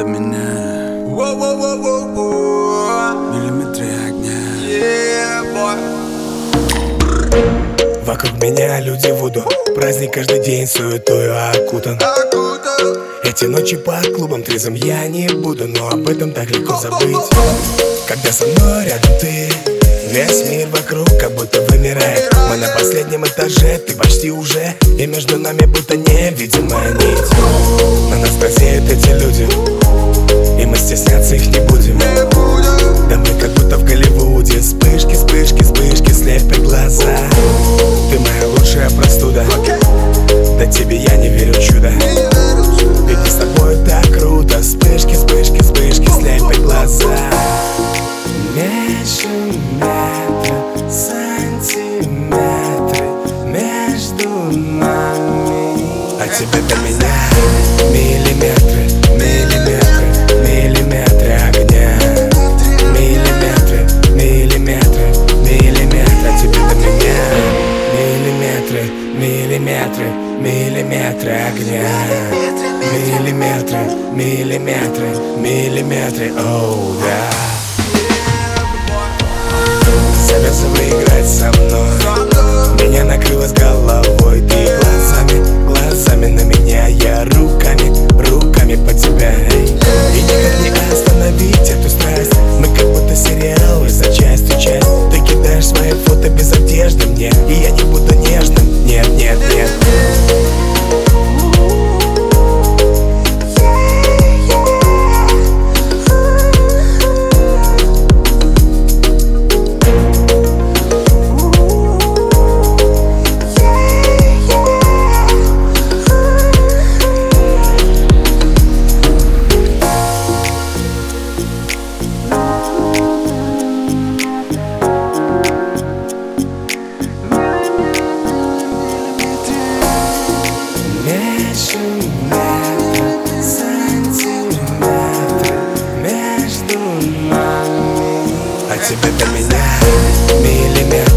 до меня. Миллиметры огня. Вокруг меня люди вуду Праздник каждый день суетою окутан. Эти ночи по клубам трезвым я не буду Но об этом так легко забыть. Когда со мной рядом ты Весь мир вокруг как будто вымирает. Мы на последнем этаже, ты почти уже И между нами будто невидимая нить. На нас глазеют эти люди И мы стесняться их не будем. Да мы как будто в Голливуде. Вспышки, вспышки, вспышки слепят глаза. Ты моя лучшая простуда. Да тебе я не верю в чудо Ведь с тобой так круто. Вспышки, вспышки, вспышки слепят глаза. Меньше метра, сантиметры. Между нами. А тебе до меня миллиметры, миллиметры огня. Миллиметры, миллиметры, миллиметры, оу, да А тебе поменять миллиметр.